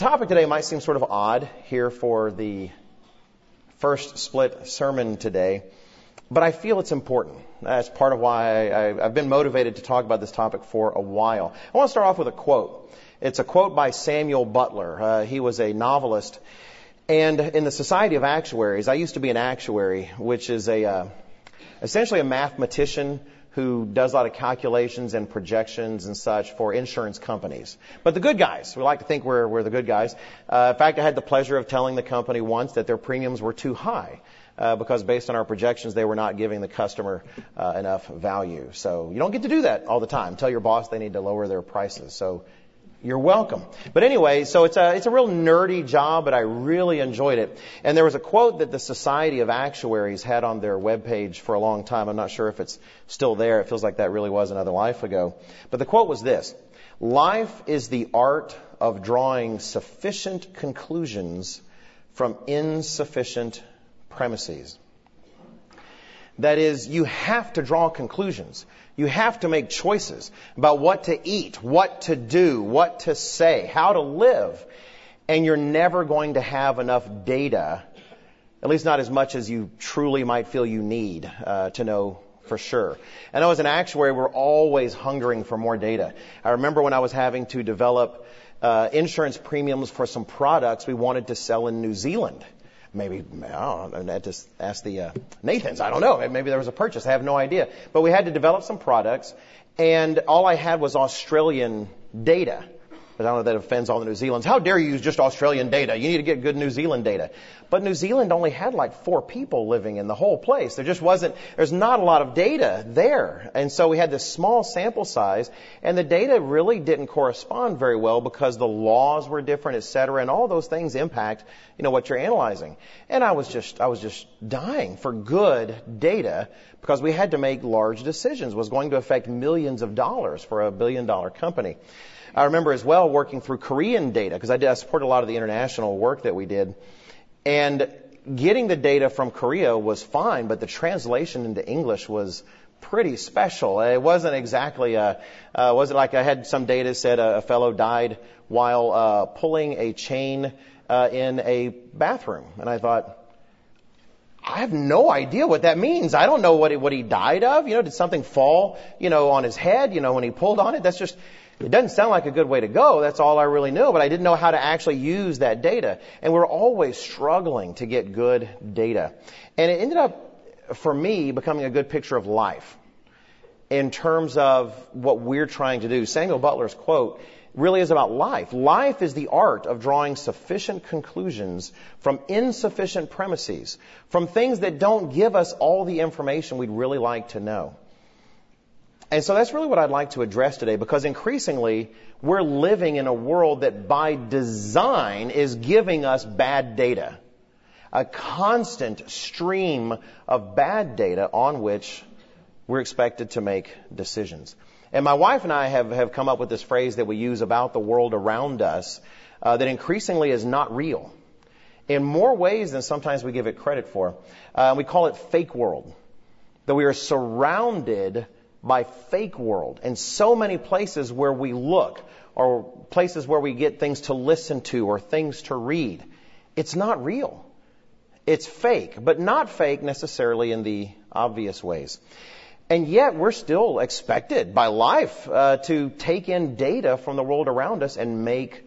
topic today might seem sort of odd here for the first split sermon today, but I feel it's important. That's part of why I, have been motivated to talk about this topic for a while. I want to start off with a quote. It's a quote by Samuel Butler. Uh, he was a novelist. And in the Society of Actuaries, I used to be an actuary, which is a, uh, essentially a mathematician who does a lot of calculations and projections and such for insurance companies. But the good guys, we like to think we're, we're the good guys. Uh, in fact, I had the pleasure of telling the company once that their premiums were too high. Uh, because based on our projections, they were not giving the customer uh, enough value. So you don't get to do that all the time. Tell your boss they need to lower their prices. So you're welcome. But anyway, so it's a, it's a real nerdy job, but I really enjoyed it. And there was a quote that the Society of Actuaries had on their webpage for a long time. I'm not sure if it's still there. It feels like that really was another life ago. But the quote was this. Life is the art of drawing sufficient conclusions from insufficient premises. That is, you have to draw conclusions. You have to make choices about what to eat, what to do, what to say, how to live. And you're never going to have enough data, at least not as much as you truly might feel you need uh, to know for sure. And as an actuary, we're always hungering for more data. I remember when I was having to develop uh, insurance premiums for some products we wanted to sell in New Zealand maybe I don't know. Just ask the uh, Nathans. I don't know. Maybe there was a purchase. I have no idea. But we had to develop some products, and all I had was Australian data. But I don't know that offends all the New Zealanders. How dare you use just Australian data? You need to get good New Zealand data. But New Zealand only had like four people living in the whole place. There just wasn't, there's not a lot of data there. And so we had this small sample size and the data really didn't correspond very well because the laws were different, et cetera, and all those things impact, you know, what you're analyzing. And I was just, I was just dying for good data because we had to make large decisions. It was going to affect millions of dollars for a billion dollar company. I remember as well working through Korean data because I, did, I support a lot of the international work that we did. And getting the data from Korea was fine, but the translation into English was pretty special. It wasn't exactly a, uh, was it like I had some data said a, a fellow died while uh, pulling a chain uh, in a bathroom, and I thought, I have no idea what that means. I don't know what what he died of. You know, did something fall, you know, on his head, you know, when he pulled on it? That's just, it doesn't sound like a good way to go. That's all I really knew, but I didn't know how to actually use that data. And we're always struggling to get good data. And it ended up, for me, becoming a good picture of life in terms of what we're trying to do. Samuel Butler's quote really is about life. Life is the art of drawing sufficient conclusions from insufficient premises, from things that don't give us all the information we'd really like to know. And so that's really what I'd like to address today because increasingly we're living in a world that by design is giving us bad data. A constant stream of bad data on which we're expected to make decisions. And my wife and I have, have come up with this phrase that we use about the world around us uh, that increasingly is not real. In more ways than sometimes we give it credit for. Uh, we call it fake world. That we are surrounded by fake world and so many places where we look or places where we get things to listen to or things to read. It's not real. It's fake, but not fake necessarily in the obvious ways. And yet we're still expected by life uh, to take in data from the world around us and make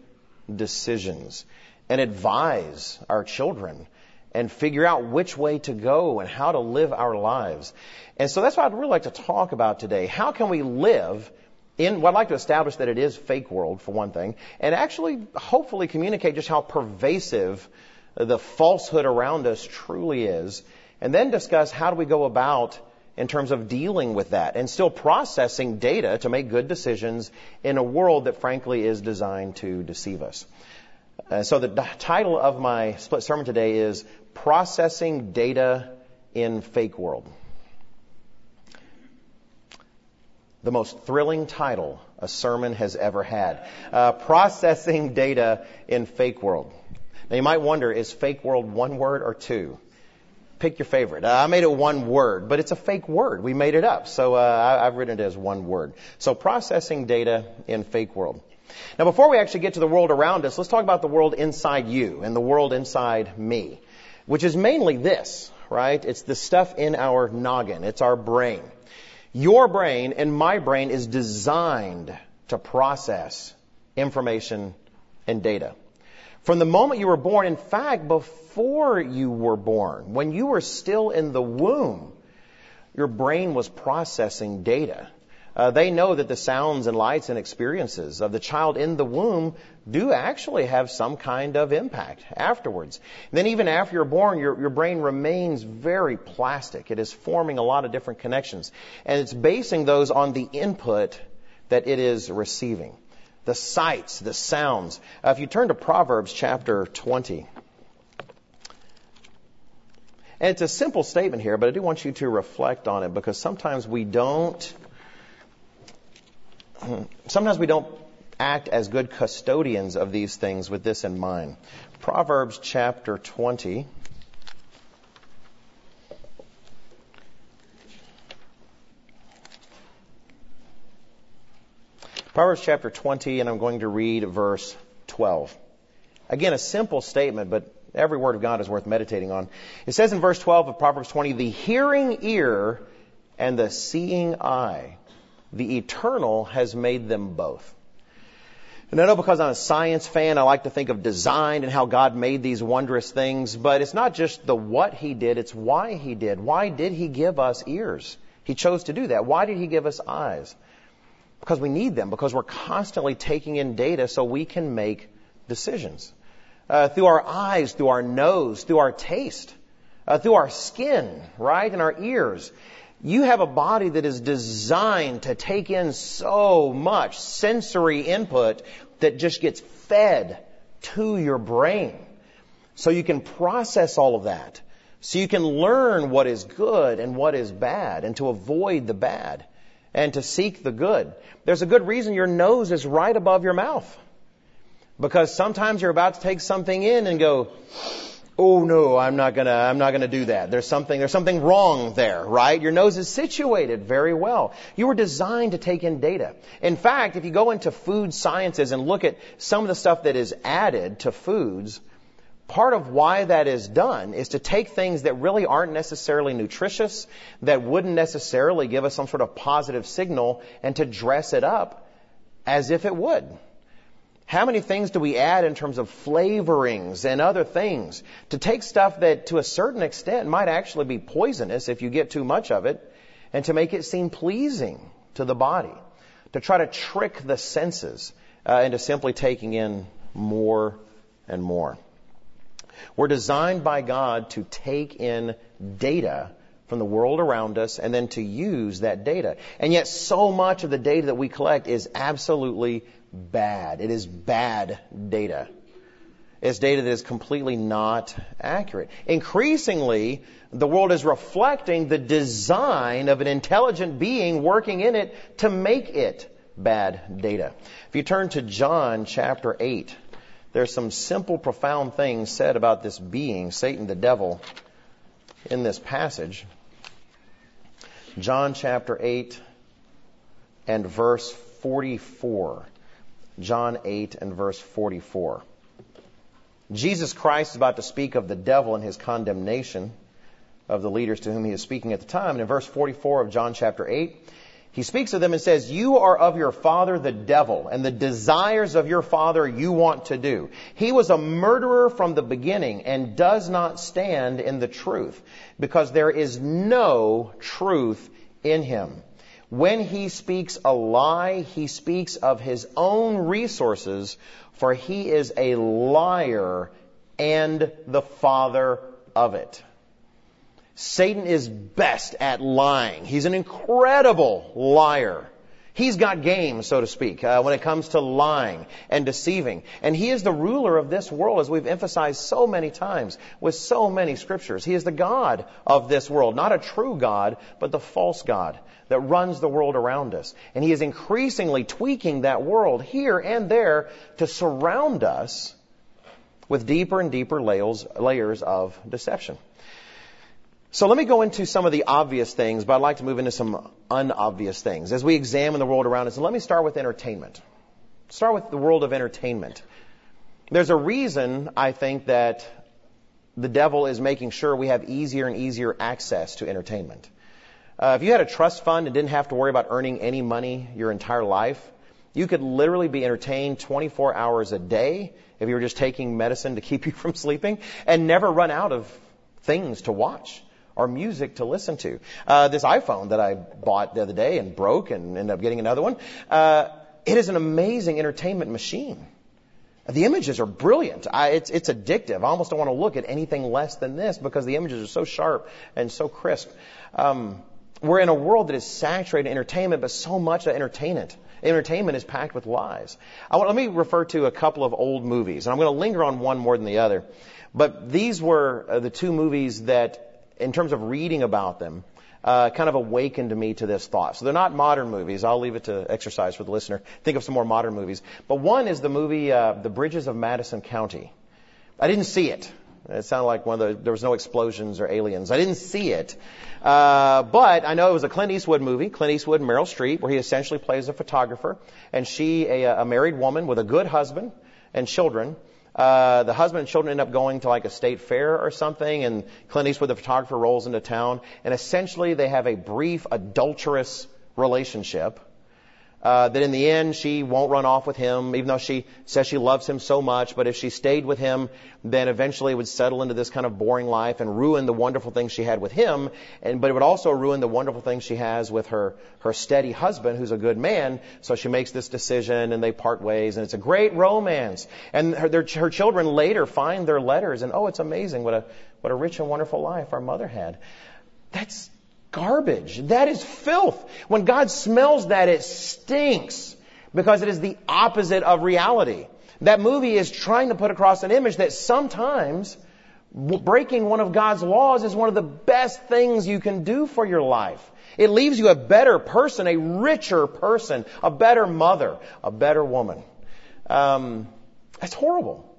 decisions and advise our children and figure out which way to go and how to live our lives. And so that's what I'd really like to talk about today. How can we live in what I'd like to establish that it is fake world for one thing, and actually hopefully communicate just how pervasive the falsehood around us truly is, and then discuss how do we go about in terms of dealing with that and still processing data to make good decisions in a world that frankly is designed to deceive us. Uh, so the title of my split sermon today is Processing Data in Fake World. The most thrilling title a sermon has ever had. Uh, processing Data in Fake World. Now you might wonder, is fake world one word or two? Pick your favorite. Uh, I made it one word, but it's a fake word. We made it up. So uh, I, I've written it as one word. So processing data in fake world. Now, before we actually get to the world around us, let's talk about the world inside you and the world inside me, which is mainly this, right? It's the stuff in our noggin. It's our brain. Your brain and my brain is designed to process information and data. From the moment you were born, in fact, before you were born, when you were still in the womb, your brain was processing data. Uh, they know that the sounds and lights and experiences of the child in the womb do actually have some kind of impact afterwards. And then even after you're born, your, your brain remains very plastic. It is forming a lot of different connections. And it's basing those on the input that it is receiving. The sights, the sounds. Uh, if you turn to Proverbs chapter 20, and it's a simple statement here, but I do want you to reflect on it because sometimes we don't sometimes we don't act as good custodians of these things with this in mind. Proverbs chapter 20. Proverbs chapter 20, and I'm going to read verse 12. Again, a simple statement, but every word of God is worth meditating on. It says in verse 12 of Proverbs 20, the hearing ear and the seeing eye the eternal has made them both. And I know because I'm a science fan, I like to think of design and how God made these wondrous things, but it's not just the what He did, it's why He did. Why did He give us ears? He chose to do that. Why did He give us eyes? Because we need them, because we're constantly taking in data so we can make decisions. Uh, through our eyes, through our nose, through our taste, uh, through our skin, right, and our ears. You have a body that is designed to take in so much sensory input that just gets fed to your brain. So you can process all of that. So you can learn what is good and what is bad and to avoid the bad and to seek the good. There's a good reason your nose is right above your mouth. Because sometimes you're about to take something in and go, oh no, I'm not gonna, I'm not gonna do that. There's something, there's something wrong there, right? Your nose is situated very well. You were designed to take in data. In fact, if you go into food sciences and look at some of the stuff that is added to foods, part of why that is done is to take things that really aren't necessarily nutritious, that wouldn't necessarily give us some sort of positive signal, and to dress it up as if it would. How many things do we add in terms of flavorings and other things to take stuff that to a certain extent might actually be poisonous if you get too much of it and to make it seem pleasing to the body, to try to trick the senses uh, into simply taking in more and more. We're designed by God to take in data from the world around us and then to use that data. And yet so much of the data that we collect is absolutely bad. It is bad data. It's data that is completely not accurate. Increasingly, the world is reflecting the design of an intelligent being working in it to make it bad data. If you turn to John chapter 8, there's some simple, profound things said about this being, Satan the devil, in this passage. John chapter 8 and verse 44. John 8 and verse 44. Jesus Christ is about to speak of the devil and his condemnation of the leaders to whom he is speaking at the time. And in verse 44 of John chapter 8, he speaks of them and says, You are of your father the devil, and the desires of your father you want to do. He was a murderer from the beginning and does not stand in the truth, because there is no truth in him. When he speaks a lie, he speaks of his own resources, for he is a liar and the father of it. Satan is best at lying. He's an incredible liar. He's got game, so to speak, uh, when it comes to lying and deceiving. And he is the ruler of this world, as we've emphasized so many times with so many scriptures. He is the God of this world, not a true God, but the false God that runs the world around us. And he is increasingly tweaking that world here and there to surround us with deeper and deeper layers, layers of deception. So let me go into some of the obvious things, but I'd like to move into some unobvious things as we examine the world around us. And let me start with entertainment. Start with the world of entertainment. There's a reason, I think, that the devil is making sure we have easier and easier access to entertainment. Uh, if you had a trust fund and didn't have to worry about earning any money your entire life, you could literally be entertained 24 hours a day if you were just taking medicine to keep you from sleeping and never run out of things to watch or music to listen to. Uh, this iPhone that I bought the other day and broke and ended up getting another one, uh, it is an amazing entertainment machine. The images are brilliant. I, it's, it's addictive. I almost don't want to look at anything less than this because the images are so sharp and so crisp. Um, we're in a world that is saturated in entertainment, but so much of entertainment. Entertainment is packed with lies. Want, let me refer to a couple of old movies, and I'm going to linger on one more than the other. But these were uh, the two movies that, in terms of reading about them, uh, kind of awakened me to this thought. So they're not modern movies. I'll leave it to exercise for the listener. Think of some more modern movies. But one is the movie uh, The Bridges of Madison County. I didn't see it. It sounded like one of the, there was no explosions or aliens. I didn't see it. Uh, but I know it was a Clint Eastwood movie, Clint Eastwood and Meryl Streep, where he essentially plays a photographer, and she, a, a married woman with a good husband and children, uh, the husband and children end up going to like a state fair or something, and Clint Eastwood, the photographer, rolls into town, and essentially they have a brief adulterous relationship uh, that in the end she won't run off with him, even though she says she loves him so much. But if she stayed with him, then eventually it would settle into this kind of boring life and ruin the wonderful things she had with him. And but it would also ruin the wonderful things she has with her her steady husband, who's a good man. So she makes this decision, and they part ways, and it's a great romance. And her, their, her children later find their letters, and oh, it's amazing what a what a rich and wonderful life our mother had. That's garbage. That is filth. When God smells that, it stinks because it is the opposite of reality. That movie is trying to put across an image that sometimes breaking one of God's laws is one of the best things you can do for your life. It leaves you a better person, a richer person, a better mother, a better woman. Um, that's horrible.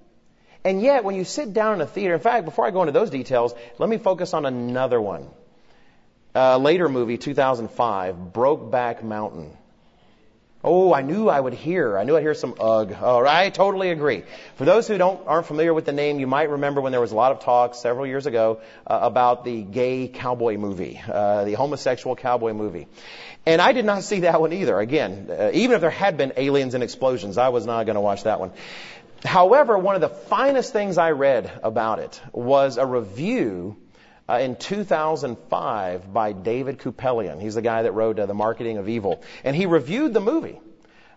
And yet, when you sit down in a theater, in fact, before I go into those details, let me focus on another one uh, later movie, 2005, Brokeback Mountain. Oh, I knew I would hear. I knew I'd hear some ugh. All right, totally agree. For those who don't aren't familiar with the name, you might remember when there was a lot of talk several years ago uh, about the gay cowboy movie, uh, the homosexual cowboy movie. And I did not see that one either. Again, uh, even if there had been aliens and explosions, I was not going to watch that one. However, one of the finest things I read about it was a review uh, in 2005 by David Kupelian. He's the guy that wrote uh, The Marketing of Evil. And he reviewed the movie.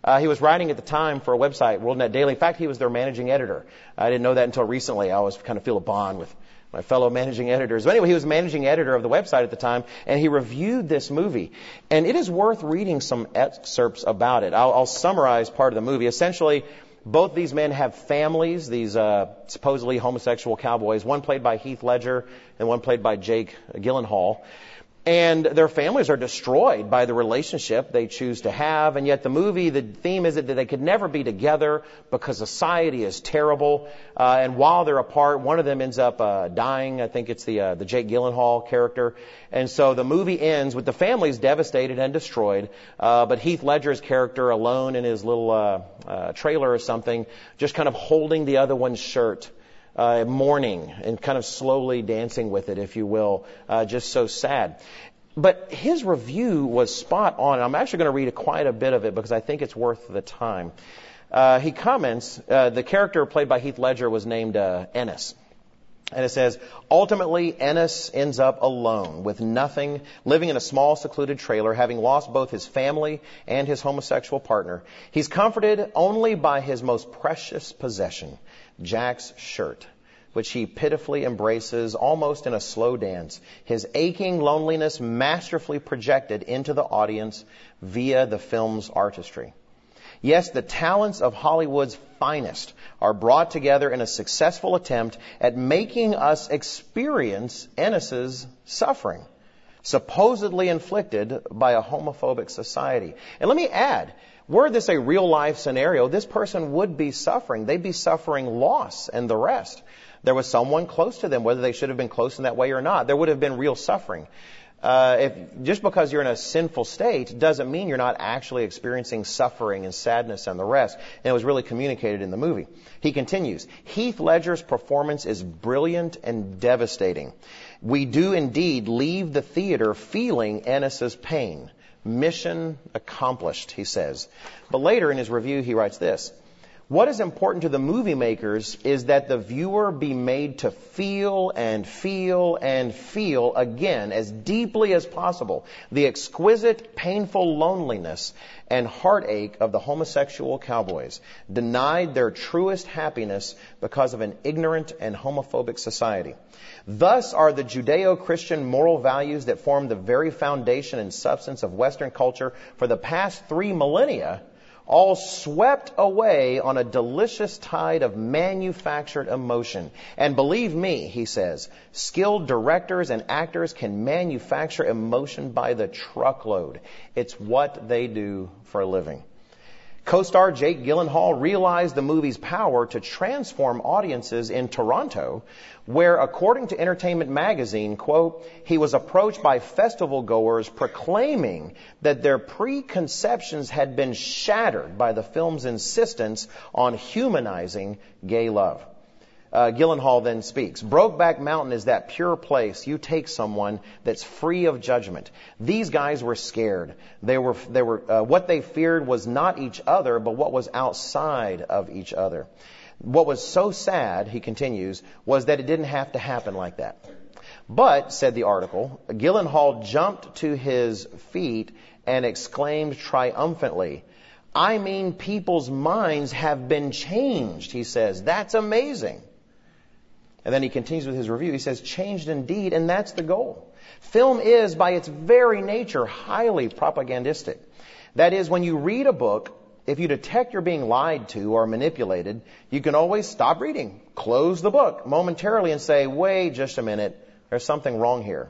Uh, he was writing at the time for a website, WorldNet Daily. In fact, he was their managing editor. I didn't know that until recently. I always kind of feel a bond with my fellow managing editors. But anyway, he was managing editor of the website at the time, and he reviewed this movie. And it is worth reading some excerpts about it. I'll, I'll summarize part of the movie. Essentially, both these men have families, these uh, supposedly homosexual cowboys, one played by Heath Ledger and one played by Jake Gyllenhaal. And their families are destroyed by the relationship they choose to have. And yet the movie, the theme is that they could never be together because society is terrible. Uh, and while they're apart, one of them ends up uh, dying. I think it's the uh, the Jake Gyllenhaal character. And so the movie ends with the families devastated and destroyed, uh, but Heath Ledger's character alone in his little uh, uh, trailer or something, just kind of holding the other one's shirt uh, mourning and kind of slowly dancing with it, if you will, uh, just so sad. But his review was spot on. I'm actually going to read quite a bit of it because I think it's worth the time. Uh, he comments, uh, the character played by Heath Ledger was named uh, Ennis. And it says, ultimately, Ennis ends up alone with nothing, living in a small secluded trailer, having lost both his family and his homosexual partner. He's comforted only by his most precious possession, Jack's shirt, which he pitifully embraces almost in a slow dance, his aching loneliness masterfully projected into the audience via the film's artistry. Yes, the talents of Hollywood's finest are brought together in a successful attempt at making us experience Ennis's suffering, supposedly inflicted by a homophobic society. And let me add, were this a real life scenario, this person would be suffering. They'd be suffering loss and the rest. There was someone close to them, whether they should have been close in that way or not. There would have been real suffering. Uh, if just because you're in a sinful state doesn't mean you're not actually experiencing suffering and sadness and the rest. And it was really communicated in the movie. He continues, Heath Ledger's performance is brilliant and devastating. We do indeed leave the theater feeling Ennis's pain. Mission accomplished, he says. But later in his review, he writes this. What is important to the movie makers is that the viewer be made to feel and feel and feel again as deeply as possible the exquisite, painful loneliness and heartache of the homosexual cowboys, denied their truest happiness because of an ignorant and homophobic society. Thus are the Judeo-Christian moral values that form the very foundation and substance of Western culture for the past three millennia all swept away on a delicious tide of manufactured emotion. And believe me, he says, skilled directors and actors can manufacture emotion by the truckload. It's what they do for a living. Co-star Jake Gyllenhaal realized the movie's power to transform audiences in Toronto, where according to Entertainment Magazine, quote, he was approached by festival goers proclaiming that their preconceptions had been shattered by the film's insistence on humanizing gay love. Uh, then speaks. Brokeback Mountain is that pure place. You take someone that's free of judgment. These guys were scared. They were, they were, uh, what they feared was not each other, but what was outside of each other. What was so sad, he continues, was that it didn't have to happen like that. But, said the article, Gyllenhaal jumped to his feet and exclaimed triumphantly, I mean, people's minds have been changed, he says. That's amazing. And then he continues with his review. He says, changed indeed, and that's the goal. Film is, by its very nature, highly propagandistic. That is, when you read a book, if you detect you're being lied to or manipulated, you can always stop reading, close the book momentarily and say, wait just a minute, there's something wrong here.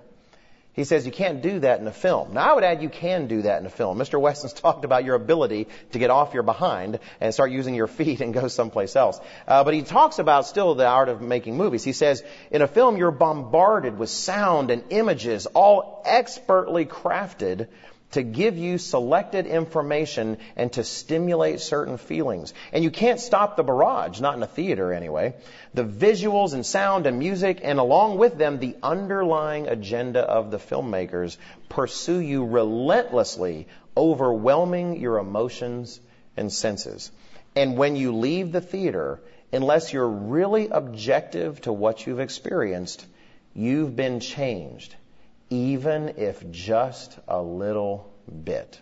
He says you can't do that in a film. Now I would add you can do that in a film. Mr. Weston's talked about your ability to get off your behind and start using your feet and go someplace else. Uh, but he talks about still the art of making movies. He says in a film you're bombarded with sound and images, all expertly crafted to give you selected information and to stimulate certain feelings. And you can't stop the barrage, not in a theater anyway. The visuals and sound and music, and along with them, the underlying agenda of the filmmakers pursue you relentlessly, overwhelming your emotions and senses. And when you leave the theater, unless you're really objective to what you've experienced, you've been changed even if just a little bit.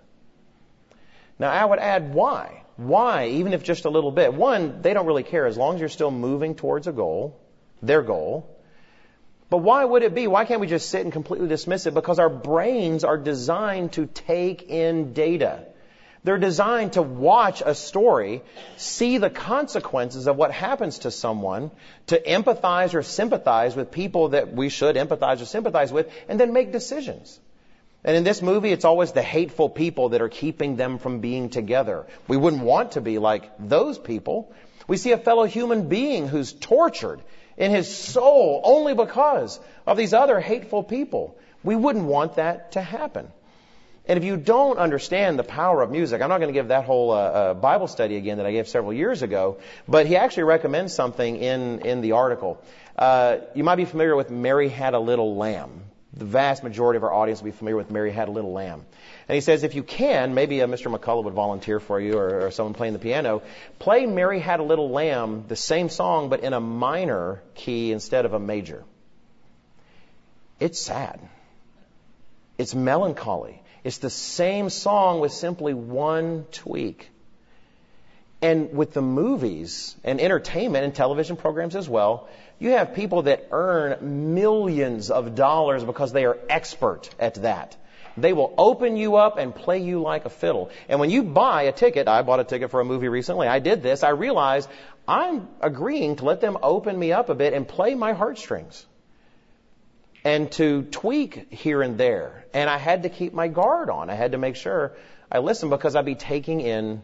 Now, I would add why. Why, even if just a little bit? One, they don't really care as long as you're still moving towards a goal, their goal. But why would it be? Why can't we just sit and completely dismiss it? Because our brains are designed to take in data. They're designed to watch a story, see the consequences of what happens to someone, to empathize or sympathize with people that we should empathize or sympathize with, and then make decisions. And in this movie, it's always the hateful people that are keeping them from being together. We wouldn't want to be like those people. We see a fellow human being who's tortured in his soul only because of these other hateful people. We wouldn't want that to happen. And if you don't understand the power of music, I'm not going to give that whole uh, uh, Bible study again that I gave several years ago, but he actually recommends something in, in the article. Uh, you might be familiar with Mary Had a Little Lamb. The vast majority of our audience will be familiar with Mary Had a Little Lamb. And he says, if you can, maybe uh, Mr. McCullough would volunteer for you or, or someone playing the piano, play Mary Had a Little Lamb, the same song, but in a minor key instead of a major. It's sad. It's melancholy. It's the same song with simply one tweak. And with the movies and entertainment and television programs as well, you have people that earn millions of dollars because they are expert at that. They will open you up and play you like a fiddle. And when you buy a ticket, I bought a ticket for a movie recently, I did this, I realized I'm agreeing to let them open me up a bit and play my heartstrings and to tweak here and there. And I had to keep my guard on. I had to make sure I listened because I'd be taking in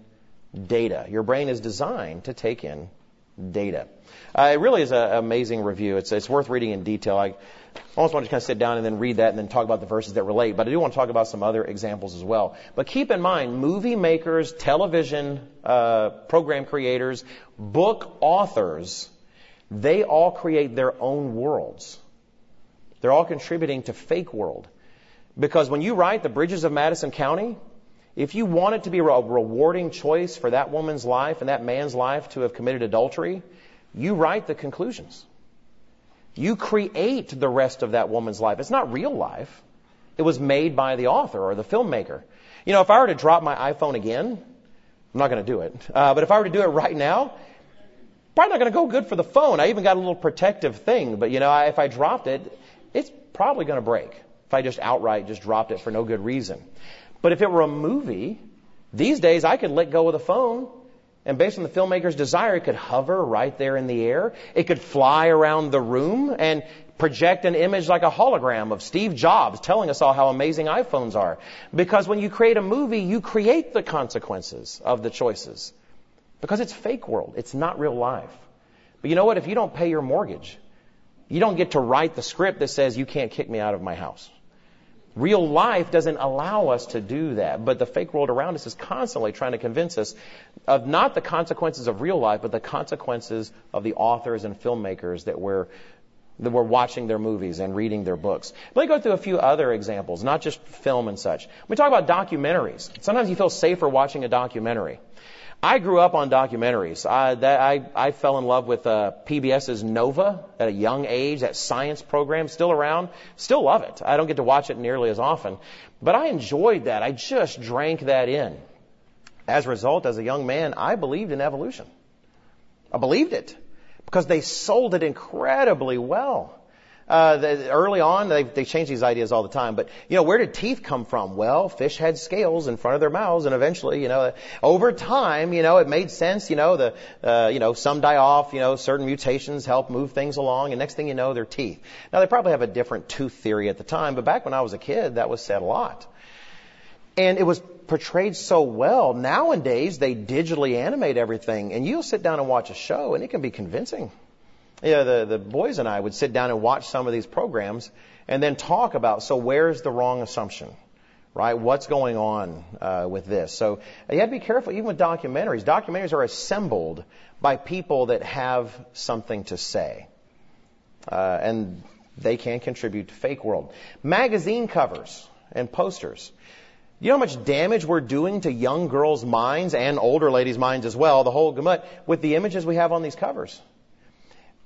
data. Your brain is designed to take in data. Uh, it really is an amazing review. It's, it's worth reading in detail. I almost want to kind of sit down and then read that and then talk about the verses that relate, but I do want to talk about some other examples as well. But keep in mind, movie makers, television uh, program creators, book authors, they all create their own worlds. They're all contributing to fake world. Because when you write The Bridges of Madison County, if you want it to be a rewarding choice for that woman's life and that man's life to have committed adultery, you write the conclusions. You create the rest of that woman's life. It's not real life. It was made by the author or the filmmaker. You know, if I were to drop my iPhone again, I'm not going to do it. Uh, but if I were to do it right now, probably not going to go good for the phone. I even got a little protective thing, but you know, I, if I dropped it, probably going to break. If I just outright just dropped it for no good reason. But if it were a movie, these days I could let go of the phone and based on the filmmaker's desire, it could hover right there in the air. It could fly around the room and project an image like a hologram of Steve Jobs telling us all how amazing iPhones are. Because when you create a movie, you create the consequences of the choices. Because it's fake world. It's not real life. But you know what? If you don't pay your mortgage, you don't get to write the script that says you can't kick me out of my house. Real life doesn't allow us to do that, but the fake world around us is constantly trying to convince us of not the consequences of real life, but the consequences of the authors and filmmakers that we're that we're watching their movies and reading their books. Let me go through a few other examples, not just film and such. We talk about documentaries. Sometimes you feel safer watching a documentary. I grew up on documentaries. I, that, I, I fell in love with uh, PBS's Nova at a young age, that science program, still around. Still love it. I don't get to watch it nearly as often. But I enjoyed that. I just drank that in. As a result, as a young man, I believed in evolution. I believed it because they sold it incredibly well. Uh, the, early on, they, they change these ideas all the time. But you know, where did teeth come from? Well, fish had scales in front of their mouths, and eventually, you know, over time, you know, it made sense. You know, the uh, you know some die off. You know, certain mutations help move things along, and next thing you know, they're teeth. Now they probably have a different tooth theory at the time, but back when I was a kid, that was said a lot. And it was portrayed so well. Nowadays, they digitally animate everything, and you'll sit down and watch a show, and it can be convincing you know, the, the boys and I would sit down and watch some of these programs and then talk about, so where's the wrong assumption? Right? What's going on uh, with this? So you have to be careful, even with documentaries. Documentaries are assembled by people that have something to say. Uh, and they can contribute to fake world. Magazine covers and posters. You know how much damage we're doing to young girls' minds and older ladies' minds as well, the whole gamut, with the images we have on these covers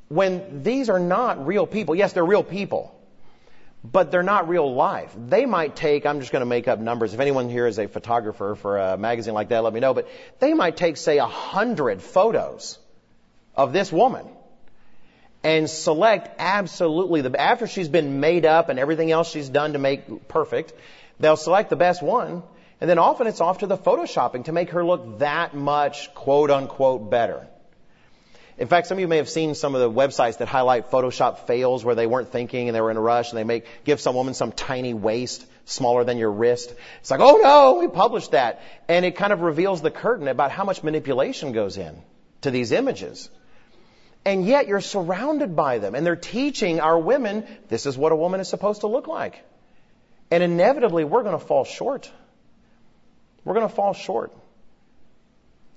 when these are not real people. Yes, they're real people, but they're not real life. They might take, I'm just going to make up numbers. If anyone here is a photographer for a magazine like that, let me know. But they might take, say, a hundred photos of this woman and select absolutely the, after she's been made up and everything else she's done to make perfect, they'll select the best one. And then often it's off to the photoshopping to make her look that much quote unquote better. In fact, some of you may have seen some of the websites that highlight Photoshop fails where they weren't thinking and they were in a rush and they make, give some woman some tiny waist smaller than your wrist. It's like, oh no, we published that. And it kind of reveals the curtain about how much manipulation goes in to these images. And yet you're surrounded by them and they're teaching our women this is what a woman is supposed to look like. And inevitably we're going to fall short. We're going to fall short.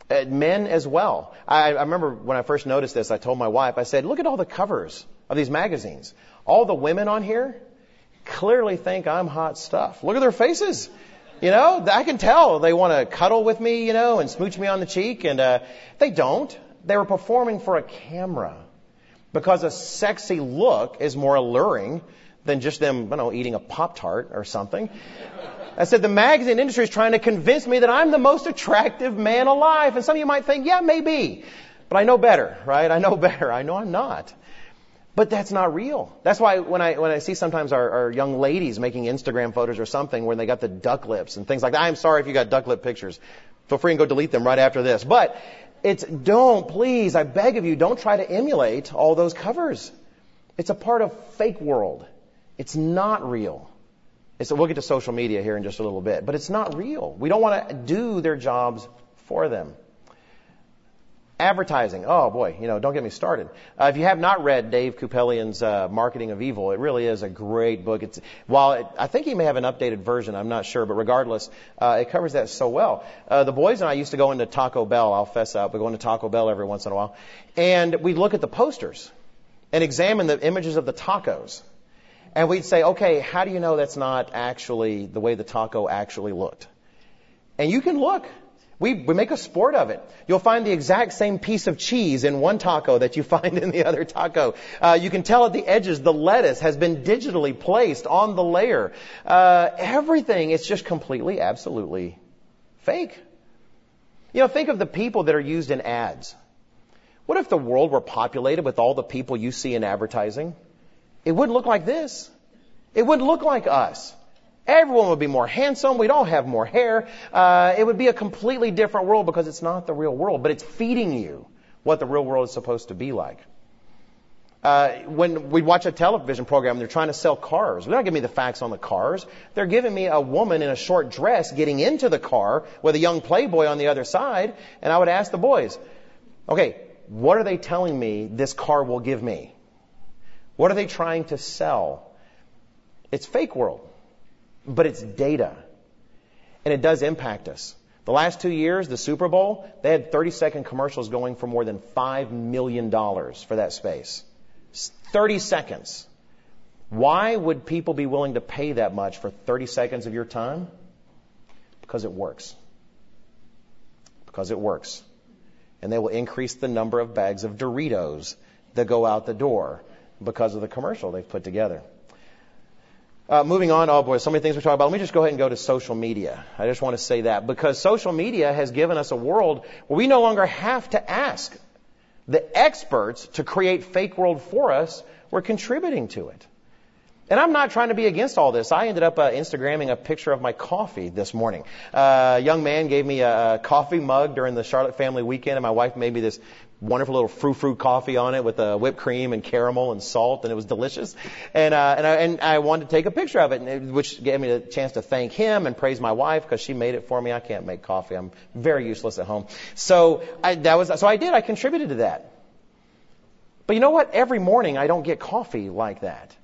Uh, men as well. I, I remember when I first noticed this, I told my wife, I said, look at all the covers of these magazines. All the women on here clearly think I'm hot stuff. Look at their faces. You know, I can tell they want to cuddle with me, you know, and smooch me on the cheek, and uh, they don't. They were performing for a camera because a sexy look is more alluring than just them, you know, eating a Pop Tart or something. I said, the magazine industry is trying to convince me that I'm the most attractive man alive. And some of you might think, yeah, maybe. But I know better, right? I know better. I know I'm not. But that's not real. That's why when I, when I see sometimes our, our young ladies making Instagram photos or something where they got the duck lips and things like that. I'm sorry if you got duck lip pictures. Feel free and go delete them right after this. But it's, don't, please, I beg of you, don't try to emulate all those covers. It's a part of fake world. It's not real. We'll get to social media here in just a little bit, but it's not real. We don't want to do their jobs for them. Advertising. Oh boy, you know, don't get me started. Uh, if you have not read Dave Kupelian's uh, Marketing of Evil, it really is a great book. It's while it, I think he may have an updated version, I'm not sure, but regardless, uh, it covers that so well. Uh, the boys and I used to go into Taco Bell. I'll fess up. We go into Taco Bell every once in a while, and we'd look at the posters and examine the images of the tacos. And we'd say, okay, how do you know that's not actually the way the taco actually looked? And you can look. We, we make a sport of it. You'll find the exact same piece of cheese in one taco that you find in the other taco. Uh, you can tell at the edges the lettuce has been digitally placed on the layer. Uh, everything is just completely, absolutely fake. You know, think of the people that are used in ads. What if the world were populated with all the people you see in advertising? It wouldn't look like this. It wouldn't look like us. Everyone would be more handsome. We'd all have more hair. Uh, it would be a completely different world because it's not the real world, but it's feeding you what the real world is supposed to be like. Uh, when we watch a television program, they're trying to sell cars. They're not giving me the facts on the cars. They're giving me a woman in a short dress getting into the car with a young playboy on the other side. And I would ask the boys, okay, what are they telling me this car will give me? What are they trying to sell? It's fake world but it's data. And it does impact us. The last two years, the Super Bowl, they had 30 second commercials going for more than $5 million for that space. 30 seconds. Why would people be willing to pay that much for 30 seconds of your time? Because it works. Because it works. And they will increase the number of bags of Doritos that go out the door because of the commercial they've put together. Uh, moving on, oh boy, so many things we're talking about. Let me just go ahead and go to social media. I just want to say that because social media has given us a world where we no longer have to ask the experts to create fake world for us. We're contributing to it. And I'm not trying to be against all this. I ended up uh, Instagramming a picture of my coffee this morning. Uh, a young man gave me a coffee mug during the Charlotte family weekend, and my wife made me this wonderful little frou frou coffee on it with uh, whipped cream and caramel and salt, and it was delicious. And uh, and I and I wanted to take a picture of it, it which gave me a chance to thank him and praise my wife because she made it for me. I can't make coffee; I'm very useless at home. So I, that was so I did. I contributed to that. But you know what? Every morning I don't get coffee like that.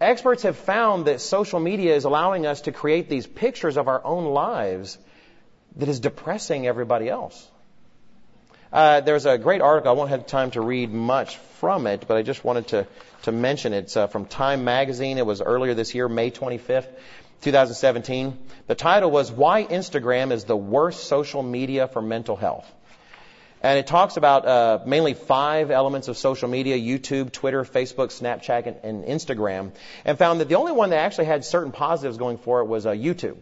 Experts have found that social media is allowing us to create these pictures of our own lives that is depressing everybody else. Uh, there's a great article. I won't have time to read much from it, but I just wanted to, to mention it. It's uh, from Time Magazine. It was earlier this year, May 25th, 2017. The title was Why Instagram is the Worst Social Media for Mental Health. And it talks about uh, mainly five elements of social media YouTube, Twitter, Facebook, Snapchat, and, and, Instagram, and found that the only one that actually had certain positives going for it was uh, YouTube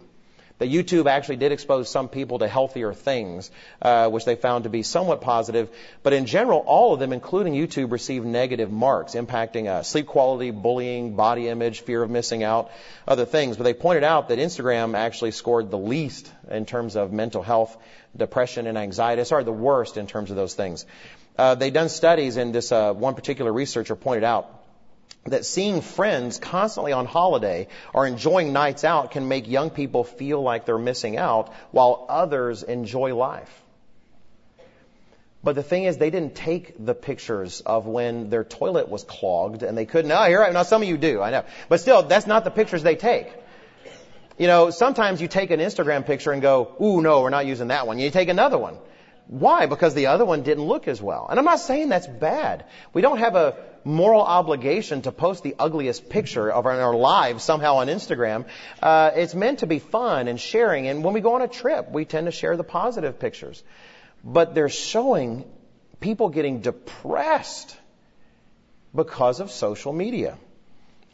that YouTube actually did expose some people to healthier things, uh, which they found to be somewhat positive. But in general, all of them, including YouTube, received negative marks, impacting uh, sleep quality, bullying, body image, fear of missing out, other things. But they pointed out that Instagram actually scored the least in terms of mental health, depression, and anxiety. Sorry, the worst in terms of those things. Uh, they've done studies, and this uh, one particular researcher pointed out that seeing friends constantly on holiday or enjoying nights out can make young people feel like they're missing out while others enjoy life. But the thing is, they didn't take the pictures of when their toilet was clogged and they couldn't. Oh, you're right. Now some of you do, I know. But still, that's not the pictures they take. You know, sometimes you take an Instagram picture and go, ooh, no, we're not using that one. You take another one. Why? Because the other one didn't look as well. And I'm not saying that's bad. We don't have a moral obligation to post the ugliest picture of our, our lives somehow on Instagram. Uh, it's meant to be fun and sharing. And when we go on a trip, we tend to share the positive pictures. But they're showing people getting depressed because of social media.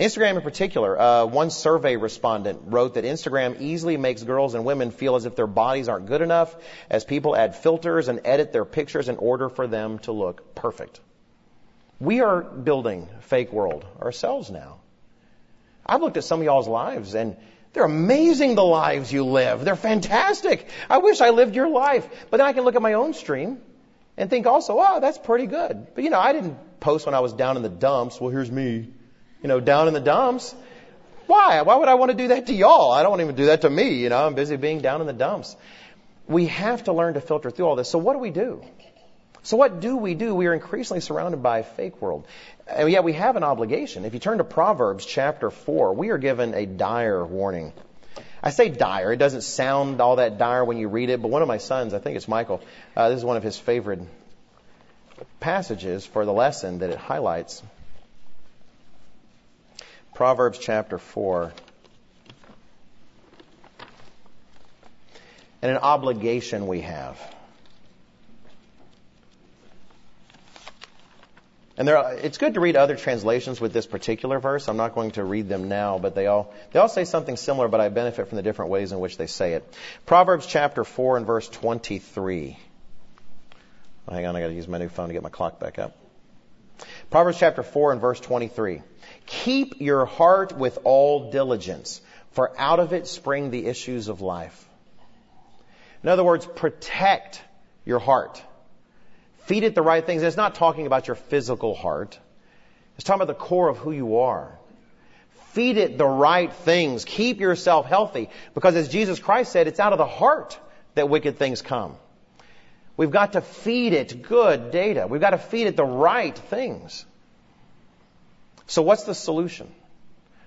Instagram in particular, uh, one survey respondent wrote that Instagram easily makes girls and women feel as if their bodies aren't good enough as people add filters and edit their pictures in order for them to look perfect. We are building fake world ourselves now. I've looked at some of y'all's lives and they're amazing the lives you live. They're fantastic. I wish I lived your life. But then I can look at my own stream and think also, oh, that's pretty good. But you know, I didn't post when I was down in the dumps. Well, here's me you know, down in the dumps. Why? Why would I want to do that to y'all? I don't want to even do that to me. You know, I'm busy being down in the dumps. We have to learn to filter through all this. So what do we do? So what do we do? We are increasingly surrounded by a fake world. And yet we have an obligation. If you turn to Proverbs chapter 4, we are given a dire warning. I say dire. It doesn't sound all that dire when you read it, but one of my sons, I think it's Michael, uh, this is one of his favorite passages for the lesson that it highlights. Proverbs chapter 4. And an obligation we have. And there, are, it's good to read other translations with this particular verse. I'm not going to read them now, but they all they all say something similar, but I benefit from the different ways in which they say it. Proverbs chapter four and verse 23. Oh, hang on, I got to use my new phone to get my clock back up. Proverbs chapter four and verse 23. Keep your heart with all diligence, for out of it spring the issues of life. In other words, protect your heart. Feed it the right things. it's not talking about your physical heart. It's talking about the core of who you are. Feed it the right things. Keep yourself healthy. Because as Jesus Christ said, it's out of the heart that wicked things come. We've got to feed it good data. We've got to feed it the right things. So what's the solution?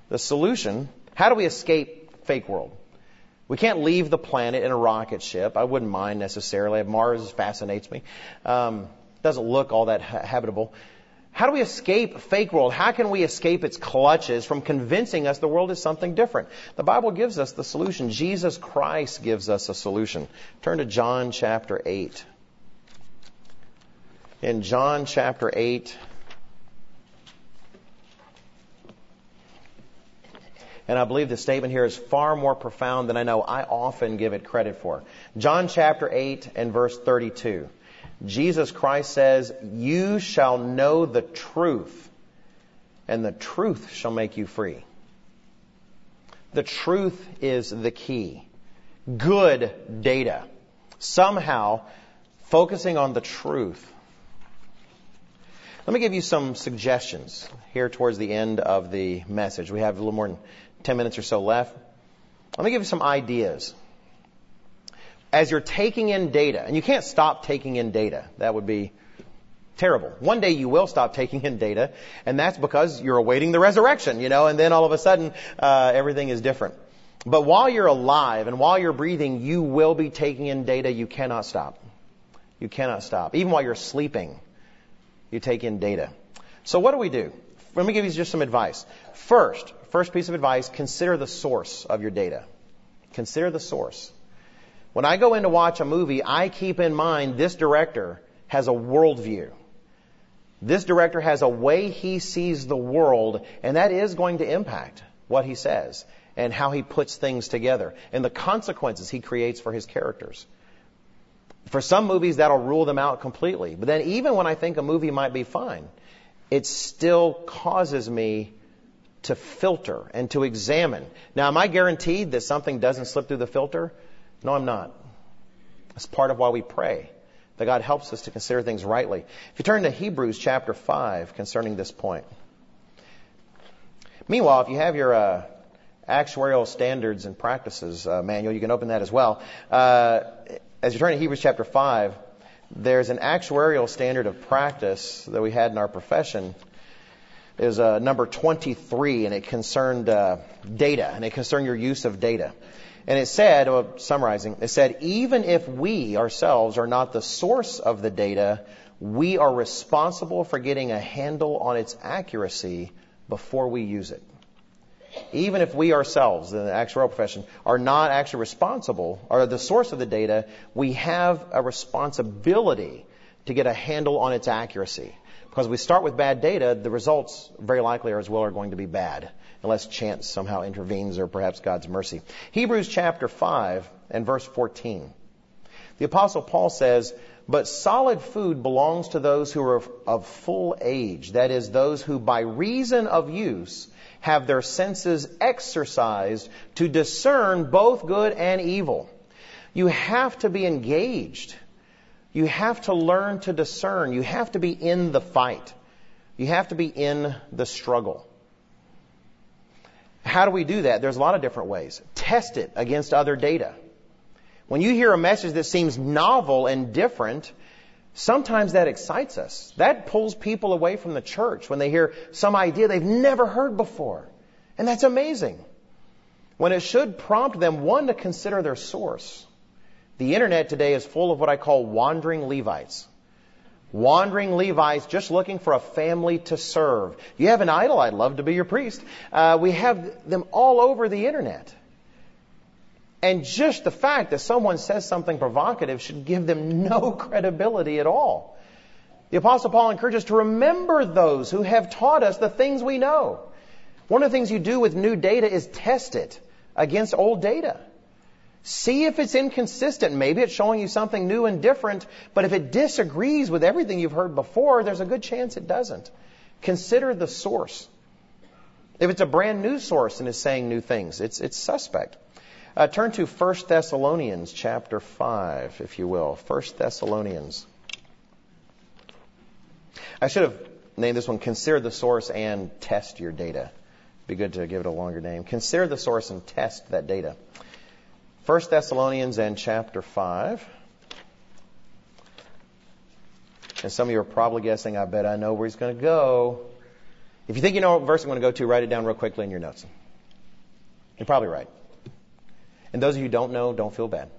The solution, how do we escape fake world? We can't leave the planet in a rocket ship. I wouldn't mind necessarily. Mars fascinates me. Um, doesn't look all that ha- habitable. How do we escape fake world? How can we escape its clutches from convincing us the world is something different? The Bible gives us the solution. Jesus Christ gives us a solution. Turn to John chapter 8. In John chapter 8, And I believe the statement here is far more profound than I know I often give it credit for. John chapter 8 and verse 32. Jesus Christ says, You shall know the truth, and the truth shall make you free. The truth is the key. Good data. Somehow, focusing on the truth. Let me give you some suggestions here towards the end of the message. We have a little more than 10 minutes or so left. Let me give you some ideas. As you're taking in data, and you can't stop taking in data. That would be terrible. One day you will stop taking in data, and that's because you're awaiting the resurrection, you know, and then all of a sudden, uh, everything is different. But while you're alive and while you're breathing, you will be taking in data. You cannot stop. You cannot stop. Even while you're sleeping, you take in data. So what do we do? Let me give you just some advice. First, first piece of advice, consider the source of your data. Consider the source. When I go in to watch a movie, I keep in mind this director has a worldview. This director has a way he sees the world, and that is going to impact what he says and how he puts things together and the consequences he creates for his characters. For some movies, that'll rule them out completely. But then even when I think a movie might be fine, it still causes me to filter and to examine. Now, am I guaranteed that something doesn't slip through the filter? No, I'm not. That's part of why we pray, that God helps us to consider things rightly. If you turn to Hebrews chapter 5 concerning this point. Meanwhile, if you have your uh, actuarial standards and practices uh, manual, you can open that as well. Uh, as you turn to Hebrews chapter 5, there's an actuarial standard of practice that we had in our profession is uh, number 23, and it concerned uh, data, and it concerned your use of data. And it said, well, summarizing, it said, even if we ourselves are not the source of the data, we are responsible for getting a handle on its accuracy before we use it. Even if we ourselves, in the actuarial profession, are not actually responsible, or the source of the data, we have a responsibility to get a handle on its accuracy. Because we start with bad data, the results very likely are as well are going to be bad, unless chance somehow intervenes or perhaps God's mercy. Hebrews chapter 5 and verse 14. The apostle Paul says, but solid food belongs to those who are of full age, that is, those who by reason of use have their senses exercised to discern both good and evil. You have to be engaged you have to learn to discern. You have to be in the fight. You have to be in the struggle. How do we do that? There's a lot of different ways. Test it against other data. When you hear a message that seems novel and different, Sometimes that excites us. That pulls people away from the church when they hear some idea they've never heard before. And that's amazing. When it should prompt them, one, to consider their source. The internet today is full of what I call wandering Levites. Wandering Levites just looking for a family to serve. You have an idol, I'd love to be your priest. Uh, we have them all over the internet. And just the fact that someone says something provocative should give them no credibility at all. The Apostle Paul encourages us to remember those who have taught us the things we know. One of the things you do with new data is test it against old data. See if it's inconsistent. Maybe it's showing you something new and different, but if it disagrees with everything you've heard before, there's a good chance it doesn't. Consider the source. If it's a brand new source and is saying new things, it's, it's suspect. Uh, turn to 1 Thessalonians chapter 5, if you will. 1 Thessalonians. I should have named this one Consider the Source and Test Your Data. Be good to give it a longer name. Consider the source and test that data. 1 Thessalonians and chapter 5. And some of you are probably guessing, I bet I know where he's going to go. If you think you know what verse I'm going to go to, write it down real quickly in your notes. You're probably right. And those of you who don't know, don't feel bad.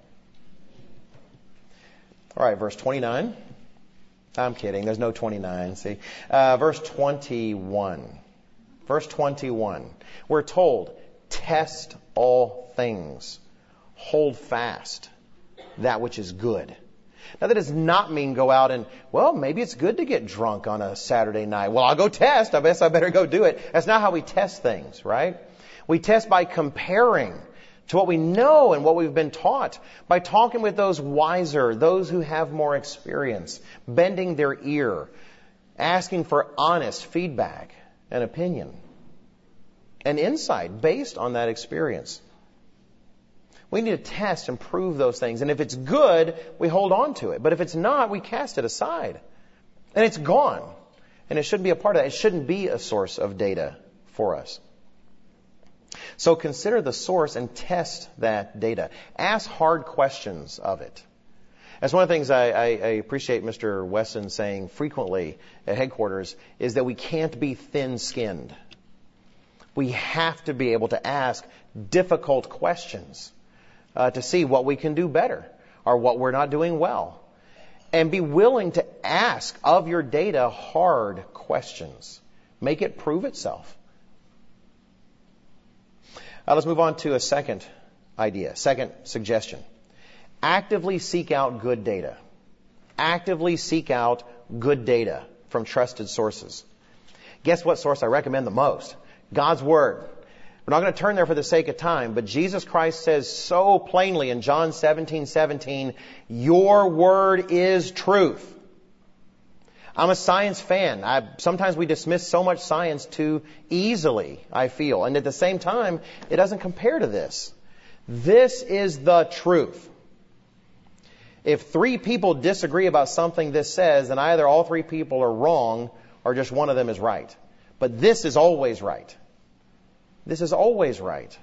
All right, verse 29. I'm kidding. There's no 29. See, uh, verse 21. Verse 21. We're told, test all things hold fast that which is good. Now that does not mean go out and, well, maybe it's good to get drunk on a Saturday night. Well, I'll go test. I guess I better go do it. That's not how we test things, right? We test by comparing to what we know and what we've been taught, by talking with those wiser, those who have more experience, bending their ear, asking for honest feedback and opinion and insight based on that experience. We need to test and prove those things. And if it's good, we hold on to it. But if it's not, we cast it aside. And it's gone. And it shouldn't be a part of that. It shouldn't be a source of data for us. So consider the source and test that data. Ask hard questions of it. That's one of the things I, I, I, appreciate Mr. Weston saying frequently at headquarters is that we can't be thin-skinned. We have to be able to ask difficult questions uh, to see what we can do better or what we're not doing well. And be willing to ask of your data hard questions. Make it prove itself. Uh, let's move on to a second idea, second suggestion. Actively seek out good data. Actively seek out good data from trusted sources. Guess what source I recommend the most? God's Word. We're not going to turn there for the sake of time, but Jesus Christ says so plainly in John 17, 17, your word is truth. I'm a science fan. I, sometimes we dismiss so much science too easily, I feel. And at the same time, it doesn't compare to this. This is the truth. If three people disagree about something this says, then either all three people are wrong or just one of them is right. But this is always right. This is always right.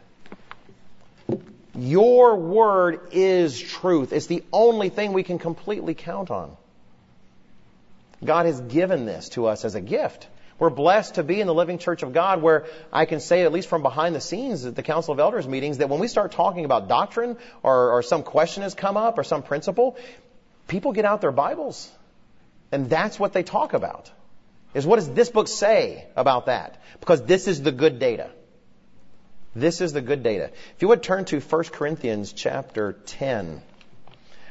Your word is truth. It's the only thing we can completely count on. God has given this to us as a gift. We're blessed to be in the living church of God where I can say, at least from behind the scenes at the Council of Elders meetings, that when we start talking about doctrine or, or some question has come up or some principle, people get out their Bibles. And that's what they talk about. Is what does this book say about that? Because this is the good data. This is the good data. If you would turn to 1 Corinthians chapter 10.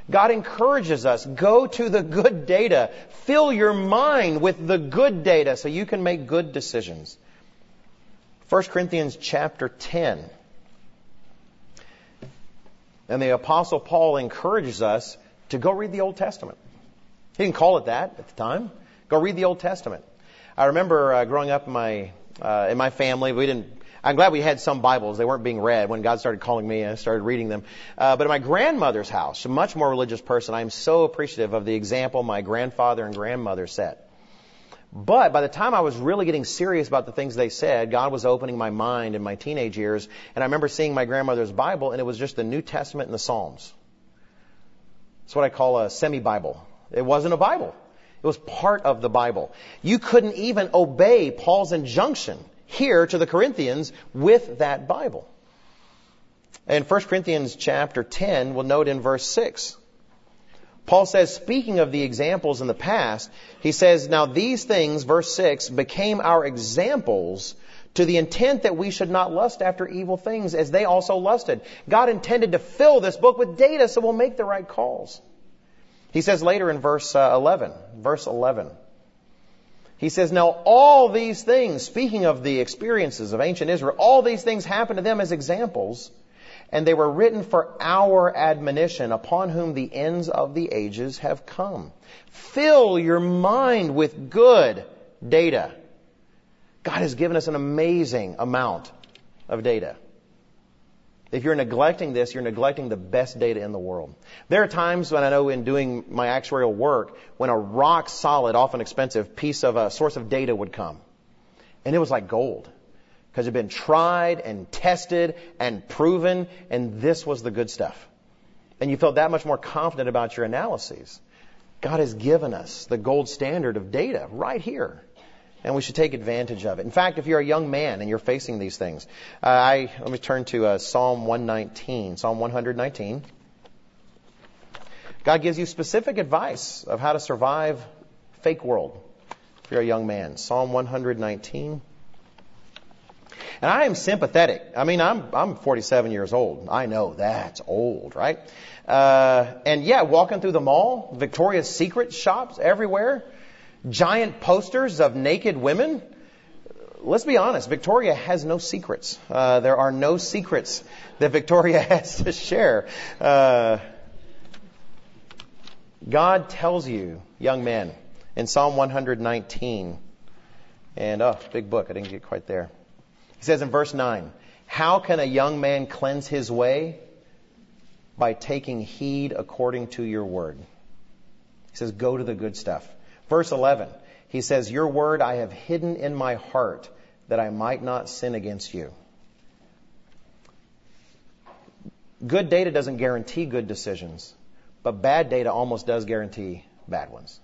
God encourages us, go to the good data. Fill your mind with the good data so you can make good decisions. 1 Corinthians chapter 10. And the apostle Paul encourages us to go read the Old Testament. He didn't call it that at the time. Go read the Old Testament. I remember uh, growing up in my uh, in my family, we didn't I'm glad we had some Bibles. They weren't being read when God started calling me. and I started reading them. Uh, but at my grandmother's house, a much more religious person, I'm so appreciative of the example my grandfather and grandmother set. But by the time I was really getting serious about the things they said, God was opening my mind in my teenage years. And I remember seeing my grandmother's Bible, and it was just the New Testament and the Psalms. It's what I call a semi-Bible. It wasn't a Bible. It was part of the Bible. You couldn't even obey Paul's injunction here to the Corinthians with that Bible. In 1 Corinthians chapter 10, we'll note in verse 6. Paul says, speaking of the examples in the past, he says, Now these things, verse 6, became our examples to the intent that we should not lust after evil things as they also lusted. God intended to fill this book with data so we'll make the right calls. He says later in verse uh, 11, verse 11, he says, Now all these things, speaking of the experiences of ancient Israel, all these things happened to them as examples, and they were written for our admonition, upon whom the ends of the ages have come. Fill your mind with good data. God has given us an amazing amount of data. If you're neglecting this, you're neglecting the best data in the world. There are times when I know in doing my actuarial work when a rock solid, often expensive piece of a source of data would come. And it was like gold. Because it had been tried and tested and proven, and this was the good stuff. And you felt that much more confident about your analyses. God has given us the gold standard of data right here and we should take advantage of it. In fact, if you're a young man and you're facing these things, uh, I let me turn to uh, Psalm 119, Psalm 119. God gives you specific advice of how to survive fake world. If you're a young man, Psalm 119. And I am sympathetic. I mean, I'm I'm 47 years old. I know that's old, right? Uh, and yeah, walking through the mall, Victoria's Secret shops everywhere giant posters of naked women. Let's be honest, Victoria has no secrets. Uh, there are no secrets that Victoria has to share. Uh, God tells you, young men, in Psalm 119, and oh, big book, I didn't get quite there. He says in verse 9, How can a young man cleanse his way? By taking heed according to your word. He says, Go to the good stuff. Verse 11, he says, Your word I have hidden in my heart that I might not sin against you. Good data doesn't guarantee good decisions, but bad data almost does guarantee bad ones.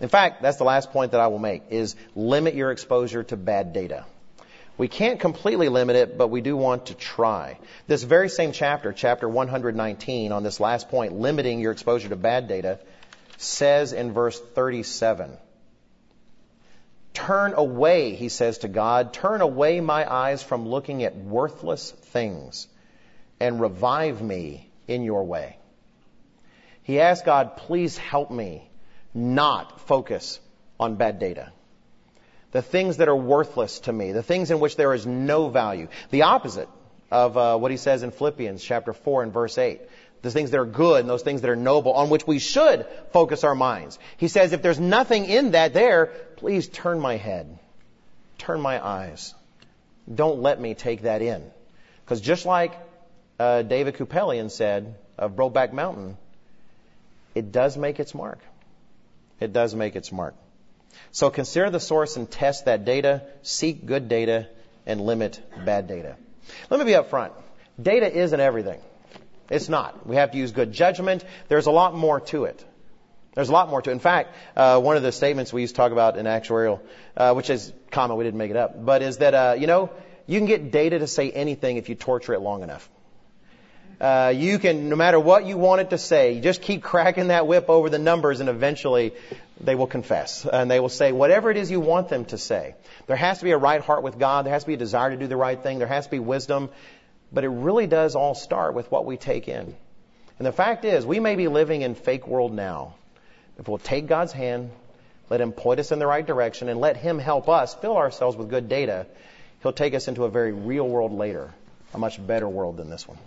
In fact, that's the last point that I will make is limit your exposure to bad data. We can't completely limit it, but we do want to try. This very same chapter, chapter 119, on this last point, limiting your exposure to bad data, says in verse 37. Turn away, he says to God, turn away my eyes from looking at worthless things and revive me in your way. He asked God, please help me not focus on bad data. The things that are worthless to me, the things in which there is no value. The opposite of uh, what he says in Philippians chapter 4 and verse 8 those things that are good and those things that are noble on which we should focus our minds. He says, if there's nothing in that there, please turn my head. Turn my eyes. Don't let me take that in. Because just like uh, David Kupelian said of Brokeback Mountain, it does make its mark. It does make its mark. So consider the source and test that data, seek good data, and limit bad data. Let me be upfront. Data isn't everything. It's not. We have to use good judgment. There's a lot more to it. There's a lot more to it. In fact, uh, one of the statements we used to talk about in actuarial, uh, which is common, we didn't make it up, but is that, uh, you know, you can get data to say anything if you torture it long enough. Uh, you can, no matter what you want it to say, you just keep cracking that whip over the numbers and eventually they will confess and they will say whatever it is you want them to say. There has to be a right heart with God. There has to be a desire to do the right thing. There has to be wisdom. But it really does all start with what we take in. And the fact is, we may be living in fake world now. If we'll take God's hand, let Him point us in the right direction, and let Him help us fill ourselves with good data, He'll take us into a very real world later, a much better world than this one.